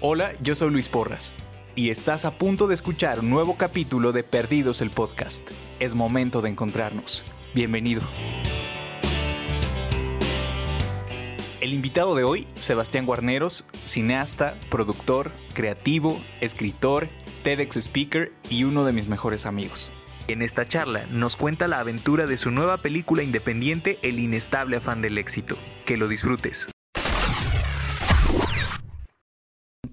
Hola, yo soy Luis Porras y estás a punto de escuchar un nuevo capítulo de Perdidos el Podcast. Es momento de encontrarnos. Bienvenido. El invitado de hoy, Sebastián Guarneros, cineasta, productor, creativo, escritor, TEDx speaker y uno de mis mejores amigos. En esta charla nos cuenta la aventura de su nueva película independiente El inestable afán del éxito. Que lo disfrutes.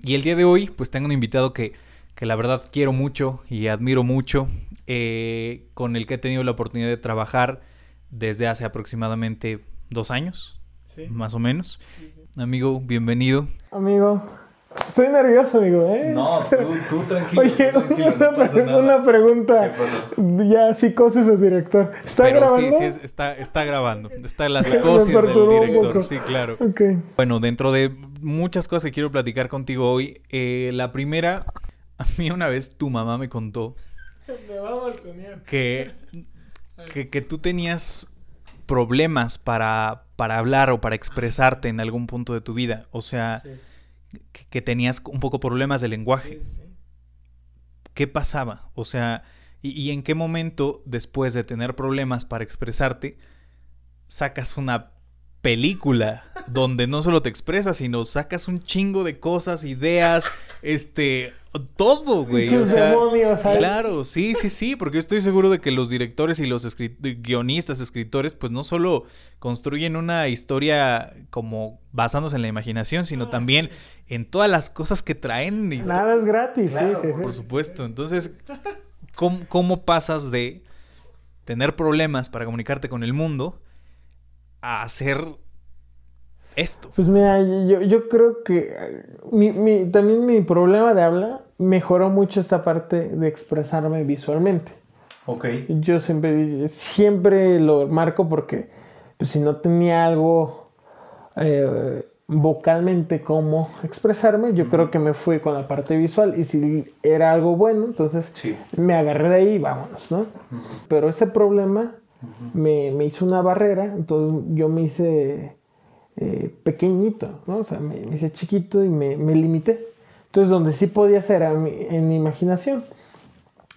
Y el día de hoy, pues tengo un invitado que, que la verdad quiero mucho y admiro mucho, eh, con el que he tenido la oportunidad de trabajar desde hace aproximadamente dos años, Sí. más o menos. Amigo, bienvenido. Amigo, estoy nervioso, amigo, ¿eh? tú, tranquilo. Oye, una, pre- una pregunta. Ya, psicosis del director. ¿Está Pero grabando? sí, sí, es- está, está grabando. Está la psicosis del director. Sí, claro. Ok. Bueno, dentro de muchas cosas que quiero platicar contigo hoy, eh, la primera, a mí una vez tu mamá me contó Me va a balconear. que, que, que tú tenías problemas para, para hablar o para expresarte en algún punto de tu vida. O sea, que, que tenías un poco problemas de lenguaje. ¿Qué pasaba? O sea, y, y en qué momento, después de tener problemas para expresarte, sacas una película donde no solo te expresas, sino sacas un chingo de cosas, ideas, este, todo, güey. O sea, demonios. Claro, sí, sí, sí, porque yo estoy seguro de que los directores y los guionistas, escritores, pues no solo construyen una historia como basándose en la imaginación, sino también en todas las cosas que traen y Nada es gratis, Claro, sí, sí, sí. por supuesto. Entonces, ¿cómo, cómo pasas de tener problemas para comunicarte con el mundo a hacer esto? Pues mira, yo, yo creo que eh, mi, mi- también mi problema de habla mejoró mucho esta parte de expresarme visualmente. Ok. Yo siempre, siempre lo marco porque pues, si no tenía algo eh, vocalmente como expresarme, yo creo que me fui con la parte visual y si era algo bueno, entonces Sí. me agarré de ahí y vámonos, ¿no? Pero ese problema me, me hizo una barrera, entonces yo me hice eh, pequeñito, ¿no? O sea, me, me hice chiquito y me, me limité. Entonces, donde sí podía ser a mi- en mi imaginación.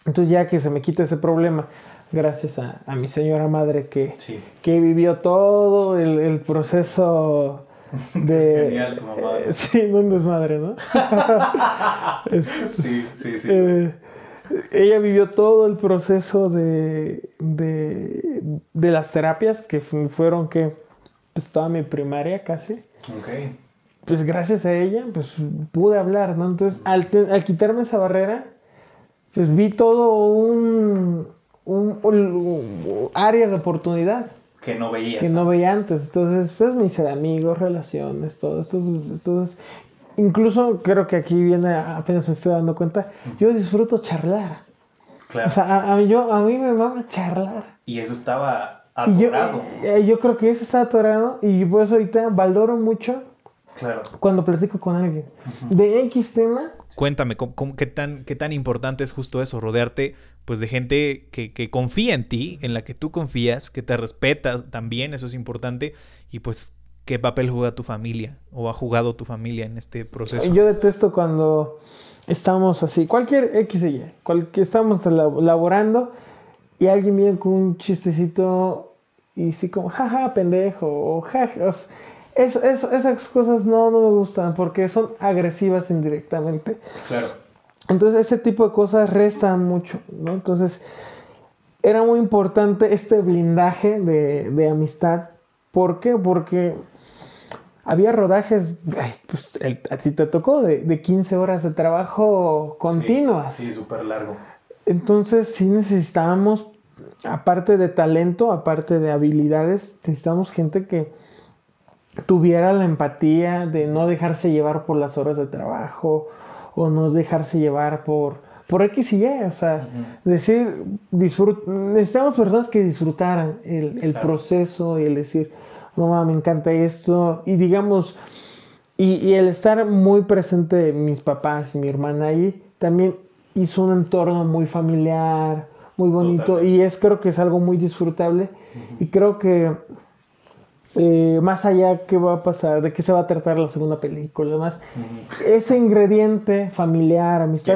Entonces, ya que se me quita ese problema, gracias a, a mi señora madre que, Sí. que vivió todo el, el proceso de... Es genial tu mamá. Eh, sí, no un desmadre, ¿no? Es- Sí, sí, sí. eh, ella vivió todo el proceso de, de, de las terapias que fu- fueron que pues, toda mi primaria casi. ok. Pues gracias a ella, pues pude hablar, ¿no? Entonces, al, al quitarme esa barrera, pues vi todo un, un, un- áreas de oportunidad Que no veías. que no veía antes. Entonces, pues me hice de amigos, relaciones, todo esto. Entonces, incluso creo que aquí viene, apenas me estoy dando cuenta, yo disfruto charlar. Claro. O sea, a, a- yo, a mí me mama charlar. y eso estaba Y yo, atorado. eh, yo creo que eso está atorado y por eso ahorita valoro mucho Claro. cuando platico con alguien. De X tema, Cuéntame, ¿cómo- cómo- qué, tan, ¿qué tan importante es justo eso? Rodearte pues de gente que, que confía en ti, en la que tú confías, que te respetas también, eso es importante. Y pues, ¿qué papel juega tu familia o ha jugado tu familia en este proceso? yo detesto cuando estamos así, cualquier X y Y, cual- que estamos lab- laborando y alguien viene con un chistecito y así como, jaja, pendejo, o jaja. eso, eso- esas cosas no, no me gustan porque son agresivas indirectamente. Claro. Entonces ese tipo de cosas restan mucho, ¿no? Entonces era muy importante este blindaje de, de amistad. ¿Por qué? Porque había rodajes, pues el- a ti te tocó, de, de 15 horas de trabajo continuas. Sí, sí, súper largo. Entonces sí necesitábamos, aparte de talento, aparte de habilidades, necesitábamos gente que tuviera la empatía de no dejarse llevar por las horas de trabajo o no dejarse llevar por, por X y Y. O sea, decir, disfrut necesitamos personas que disfrutaran el, el Claro. proceso y el decir, no me encanta esto. Y digamos, y, y el estar muy presente mis papás y mi hermana ahí también hizo un entorno muy familiar, muy bonito Totalmente. y es creo que es algo muy disfrutable. Y creo que eh, más allá qué va a pasar, de qué se va a tratar la segunda película, más ese ingrediente familiar, amistad,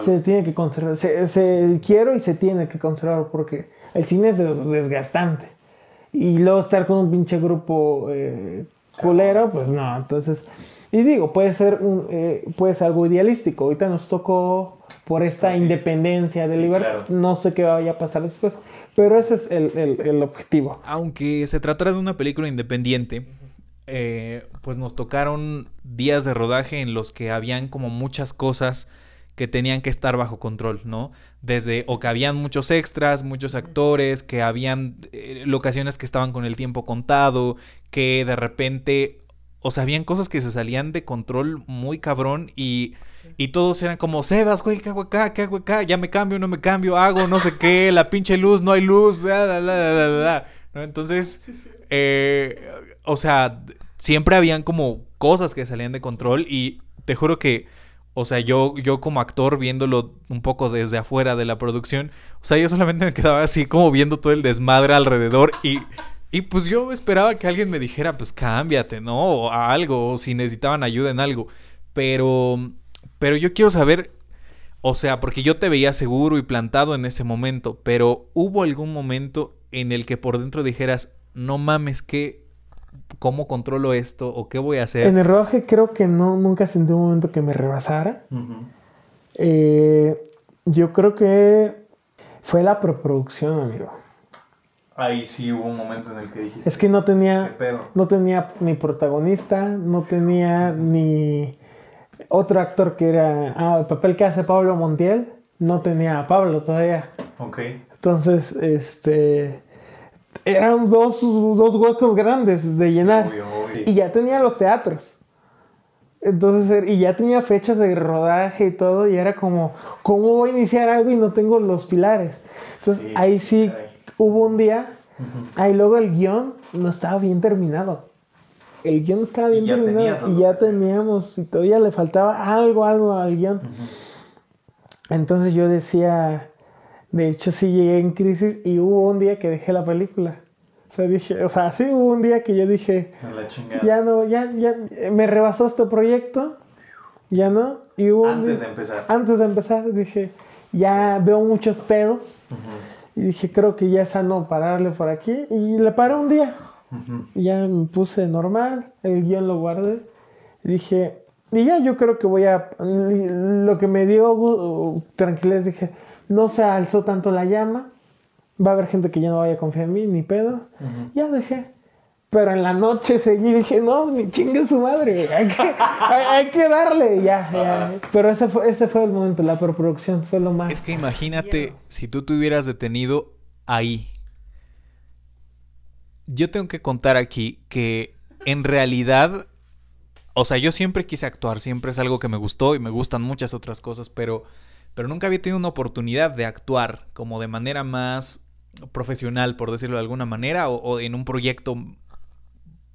se tiene que conservar, se, se- quiero y se tiene que conservar porque el cine es des- desgastante y luego estar con un pinche grupo eh, culero, pues no, entonces y digo puede ser un, eh, puede ser algo idealístico, ahorita nos tocó por esta Pues sí. independencia de Sí, libertad, claro. no sé qué vaya a pasar después, pero ese es el, el- el objetivo. Aunque se tratara de una película independiente, eh, pues nos tocaron días de rodaje en los que habían como muchas cosas que tenían que estar bajo control, ¿no? Desde, o que habían muchos extras, muchos actores, que habían eh, locaciones que estaban con el tiempo contado, que de repente, o sea, habían cosas que se salían de control muy cabrón y, y todos eran como, Sebas, güey, ¿qué hago acá? ¿Qué hago acá? Ya me cambio, no me cambio, hago no sé qué, la pinche luz, no hay luz, la, la, la, la, la, la", ¿no? Entonces, eh, o sea, siempre habían como cosas que salían de control y te juro que, o sea, yo, yo como actor viéndolo un poco desde afuera de la producción, o sea, yo solamente me quedaba así como viendo todo el desmadre alrededor y, y pues yo esperaba que alguien me dijera, pues cámbiate, ¿no? O a algo, o si necesitaban ayuda en algo. Pero, pero yo quiero saber, o sea, porque yo te veía seguro y plantado en ese momento, pero ¿hubo algún momento en el que por dentro dijeras, no mames, ¿qué, ¿cómo controlo esto? ¿O qué voy a hacer? En el rodaje creo que no, nunca sentí un momento que me rebasara. Eh, yo creo que fue la preproducción, amigo. Ahí sí hubo un momento en el que dijiste. Es que no ¿Qué tenía, pedo? no tenía ni protagonista, no tenía ni otro actor que era, ah, el papel que hace Pablo Montiel, no tenía a Pablo todavía. Ok. Entonces, este, eran dos, dos huecos grandes de llenar. Obvio, obvio. Y ya tenía los teatros. Entonces, er- y ya tenía fechas de rodaje y todo, y era como, ¿cómo voy a iniciar algo y no tengo los pilares? Entonces, Sí, ahí sí, caray. hubo un día, ahí luego el guion no estaba bien terminado. El guion estaba bien Y terminado y ya teníamos, y todavía le faltaba algo, algo al guion. Entonces yo decía, de hecho sí llegué en crisis y hubo un día que dejé la película. O sea, dije, o sea, sí hubo un día que yo dije, la ya no, ya, ya, me rebasó este proyecto, ya no. Y hubo Antes día- de empezar. antes de empezar dije, ya veo muchos pedos Ujú. y dije, creo que ya es sano pararle por aquí y le paré un día. Ujú. Y ya me puse normal, el guion lo guardé. Y dije, y ya yo creo que voy a. Lo que me dio tranquilidad, dije, no se alzó tanto la llama. Va a haber gente que ya no vaya a confiar en mí, ni pedo. Ya dejé. Pero en la noche seguí, dije, no, ni chingue su madre, güey, hay que, hay, hay que darle, ya, ya. Pero ese fue, ese fue el momento, la preproducción fue lo más. Es que imagínate si tú te hubieras detenido ahí. Yo tengo que contar aquí que en realidad, o sea, yo siempre quise actuar, siempre es algo que me gustó y me gustan muchas otras cosas, pero, pero nunca había tenido una oportunidad de actuar como de manera más profesional, por decirlo de alguna manera, o, en un proyecto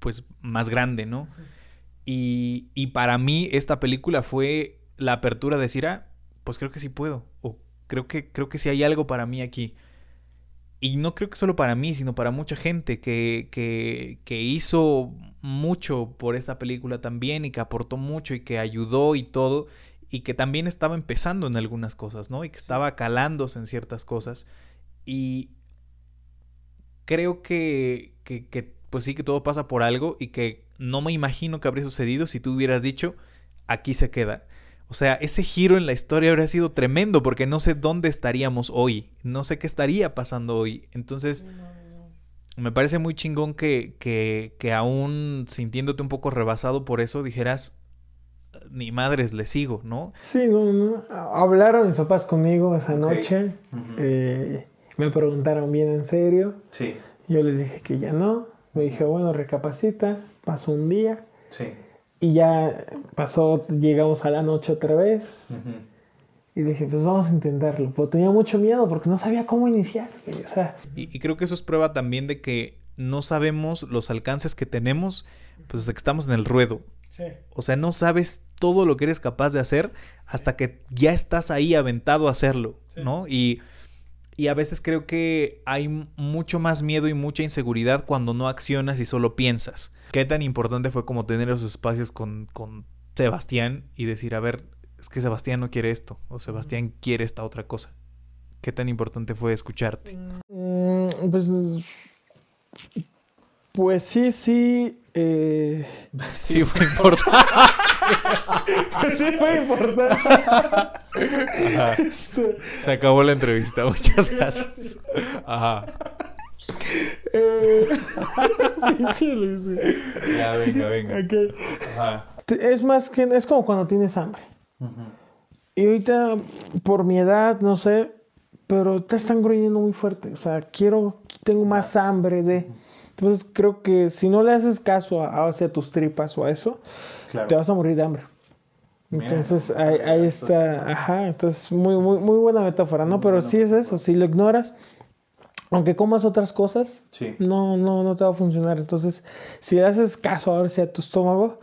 pues más grande, ¿no? Y, y para mí esta película fue la apertura de decir, ah, pues creo que sí puedo. O creo que, creo que sí hay algo para mí aquí. Y no creo que solo para mí, sino para mucha gente que, que, que hizo mucho por esta película también y que aportó mucho y que ayudó y todo. Y que también estaba empezando en algunas cosas, ¿no? Y que estaba calándose en ciertas cosas. Y creo que, que, que, pues sí, que todo pasa por algo y que no me imagino que habría sucedido si tú hubieras dicho, aquí se queda. O sea, ese giro en la historia habría sido tremendo porque no sé dónde estaríamos hoy, no sé qué estaría pasando hoy. Entonces, me parece muy chingón que, que, que aún sintiéndote un poco rebasado por eso, dijeras, ni madres, le sigo, ¿no? Sí, no, no. Hablaron mis papás conmigo esa noche. Eh, me preguntaron bien en serio. Sí, Yo les dije que ya no. Me dije, bueno, recapacita. Pasó un día. sí. Y ya pasó, llegamos a la noche otra vez. Y dije, pues vamos a intentarlo. Pero tenía mucho miedo porque no sabía cómo iniciar. O sea, Y, y creo que eso es prueba también de que no sabemos los alcances que tenemos, pues desde que estamos en el ruedo. O sea, no sabes todo lo que eres capaz de hacer hasta que ya estás ahí aventado a hacerlo, Sí. ¿no? Y, Y a veces creo que hay mucho más miedo y mucha inseguridad cuando no accionas y solo piensas. ¿Qué tan importante fue como tener esos espacios con, con Sebastián y decir, a ver, es que Sebastián no quiere esto o Sebastián quiere esta otra cosa? ¿Qué tan importante fue escucharte? Mm, pues, pues sí, sí. Eh, sí fue importante. pues sí fue importante. Este, Se acabó la entrevista. Muchas gracias. Ajá. Eh, ya, venga, venga. Okay. Ajá. Es más que es como cuando tienes hambre. Y ahorita, por mi edad, no sé, pero te están gruñendo muy fuerte. O sea, quiero, tengo más hambre de. Entonces creo que si no le haces caso a, hacia tus tripas o a eso, te vas a morir de hambre. Entonces ahí, está, ajá, entonces muy, muy, muy buena metáfora, ¿no? Pero sí es eso, si lo ignoras, aunque comas otras cosas, no, no, no te va a funcionar. Entonces, si le haces caso ahora a tu estómago,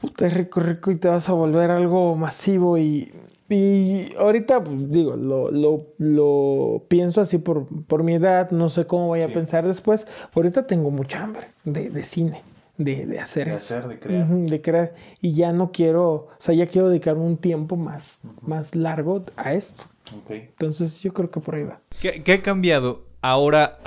puta, es rico, rico y te vas a volver algo masivo y, y ahorita, pues, digo, lo, lo, lo, pienso así por, por mi edad, no sé cómo voy a pensar después. Ahorita tengo mucha hambre de, de cine, de, de hacer. De hacer, de crear. de crear. Y ya no quiero, o sea, ya quiero dedicarme un tiempo más, más largo a esto. Entonces yo creo que por ahí va. ¿Qué, qué ha cambiado ahora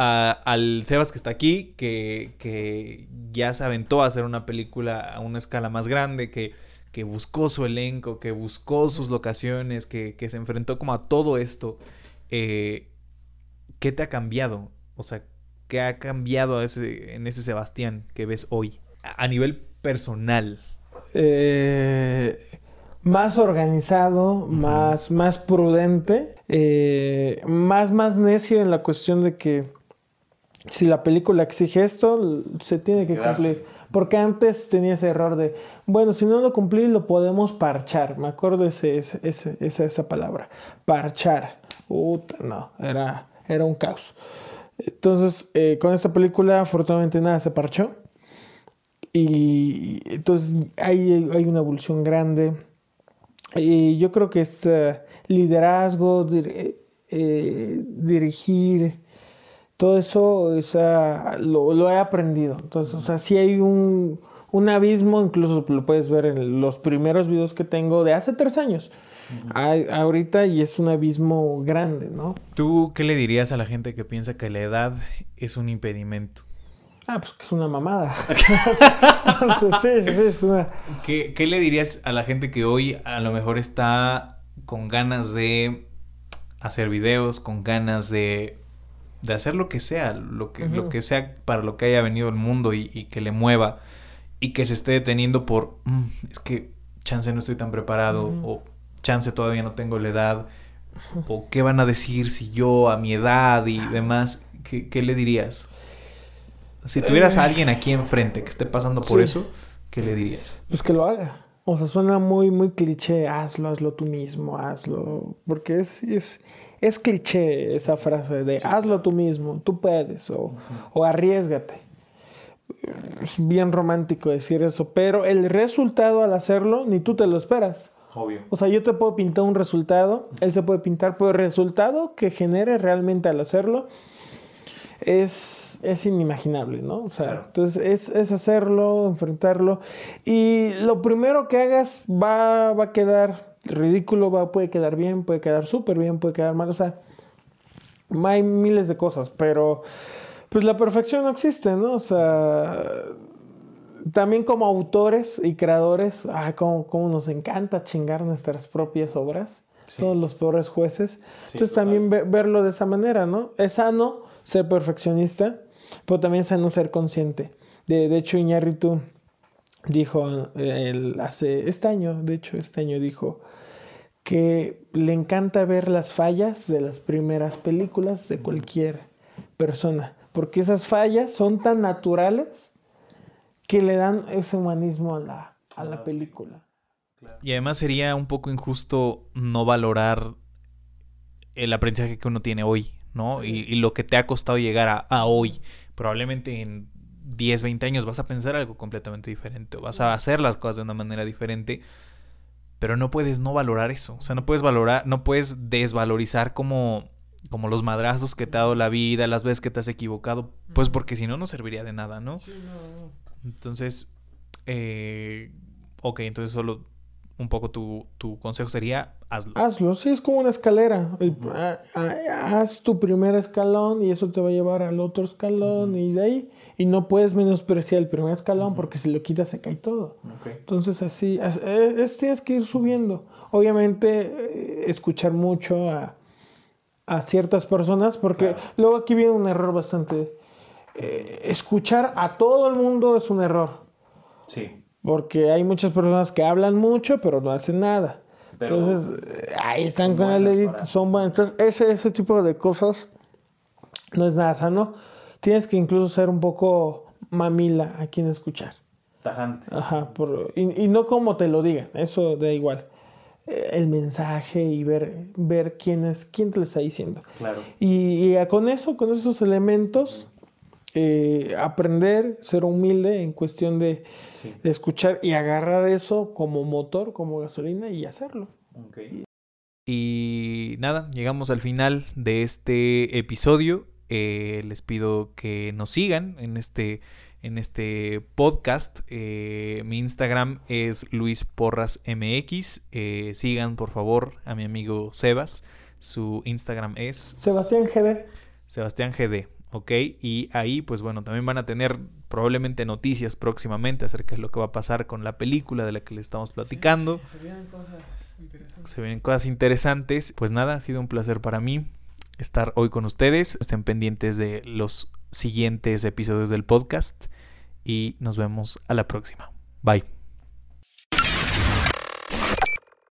al Sebas que está aquí, que, que ya se aventó a hacer una película a una escala más grande, que que buscó su elenco, que buscó sus locaciones, que, se enfrentó como a todo esto, eh, ¿qué te ha cambiado? O sea, ¿qué ha cambiado ese, en ese Sebastián que ves hoy? A, nivel personal. Eh, más organizado, más, más prudente, eh, más, más necio en la cuestión de que si la película exige esto, se tiene que cumplir. Porque antes tenía ese error de, bueno, si no lo cumplí, lo podemos parchar. Me acuerdo ese, esa, esa palabra. Parchar. Puta, no, era, era un caos. Entonces, eh, con esta película, afortunadamente nada se parchó. Y entonces hay, hay una evolución grande. Y yo creo que este liderazgo, eh, dirigir, todo eso lo, lo, he aprendido. Entonces, o sea, si hay un, un, abismo, incluso lo puedes ver en los primeros videos que tengo de hace tres años. ahorita y es un abismo grande, ¿no? ¿Tú qué le dirías a la gente que piensa que la edad es un impedimento? Ah, pues que es una mamada. sí, sí, es una... ¿Qué, ¿Qué le dirías a la gente que hoy a lo mejor está con ganas de hacer videos, con ganas de de hacer lo que sea, lo que, lo que sea para lo que haya venido el mundo y, que le mueva y que se esté deteniendo por, mm, es que chance no estoy tan preparado o chance todavía no tengo la edad o qué van a decir si yo a mi edad y demás, ¿qué, le dirías? Si tuvieras a eh. alguien aquí enfrente que esté pasando por eso, ¿qué le dirías? Pues que lo haga. O sea, suena muy, muy cliché, hazlo, hazlo tú mismo, hazlo. Porque es, es, es cliché esa frase de hazlo tú mismo, tú puedes o, o arriesgate. Es bien romántico decir eso, pero el resultado al hacerlo ni tú te lo esperas. Obvio. O sea, yo te puedo pintar un resultado, él se puede pintar, pero el resultado que genere realmente al hacerlo es, es inimaginable, ¿no? O sea, entonces es, es, hacerlo, enfrentarlo. Y lo primero que hagas va, va a quedar ridículo, va, puede quedar bien, puede quedar súper bien, puede quedar mal, o sea, hay miles de cosas, pero pues la perfección no existe, ¿no? O sea, también como autores y creadores, ah, como, nos encanta chingar nuestras propias obras, son los peores jueces, entonces también verlo de esa manera, ¿no? Es sano ser perfeccionista, pero también es sano ser consciente. De, de hecho, Iñárritu dijo el, hace este año, de hecho, este año dijo, que le encanta ver las fallas de las primeras películas de cualquier persona, porque esas fallas son tan naturales que le dan ese humanismo a la, a la película. Y además sería un poco injusto no valorar el aprendizaje que uno tiene hoy, ¿no? Y, lo que te ha costado llegar a, a, hoy. Probablemente en 10, 20 años vas a pensar algo completamente diferente, o vas a hacer las cosas de una manera diferente pero no puedes no valorar eso. O sea, no puedes valorar, no puedes desvalorizar como como los madrazos que te ha dado la vida, las veces que te has equivocado, pues porque si no, no serviría de nada, ¿no? Sí, no, no. Entonces, eh, ok, entonces solo un poco tu, tu consejo sería hazlo. Hazlo, sí, es como una escalera. El- a- a- haz tu primer escalón y eso te va a llevar al otro escalón y de ahí. Y no puedes menospreciar el primer escalón porque si lo quitas se cae todo. Ok. Entonces así, as- eh, es, tienes que ir subiendo. Obviamente eh, escuchar mucho a, a ciertas personas porque luego aquí viene un error bastante... eh, escuchar a todo el mundo es un error. Sí. Porque hay muchas personas que hablan mucho pero no hacen nada. Pero Entonces, eh, ahí están con el edit, para- son buenas. Entonces, ese, ese tipo de cosas no es nada sano. Tienes que incluso ser un poco mamila a quien escuchar. Tajante. Ajá, por- y, y no como te lo digan, eso da igual. Eh, El mensaje y ver, ver quién es, quién te lo está diciendo. Claro. Y, y, con eso, con esos elementos, eh, aprender, ser humilde en cuestión de, Sí. de escuchar y agarrar eso como motor, como gasolina y hacerlo. Ok. Y nada, llegamos al final de este episodio. Eh, les pido que nos sigan en este, en este podcast. Eh, mi Instagram es Luis Porras MX. Eh, sigan por favor a mi amigo Sebas. Su Instagram es Sebastián GD. Sebastián GD, ¿ok? Y ahí, pues bueno, también van a tener probablemente noticias próximamente acerca de lo que va a pasar con la película de la que les estamos platicando. Se ven cosas interesantes. Pues nada, ha sido un placer para mí estar hoy con ustedes. Estén pendientes de los siguientes episodios del podcast y nos vemos a la próxima. Bye.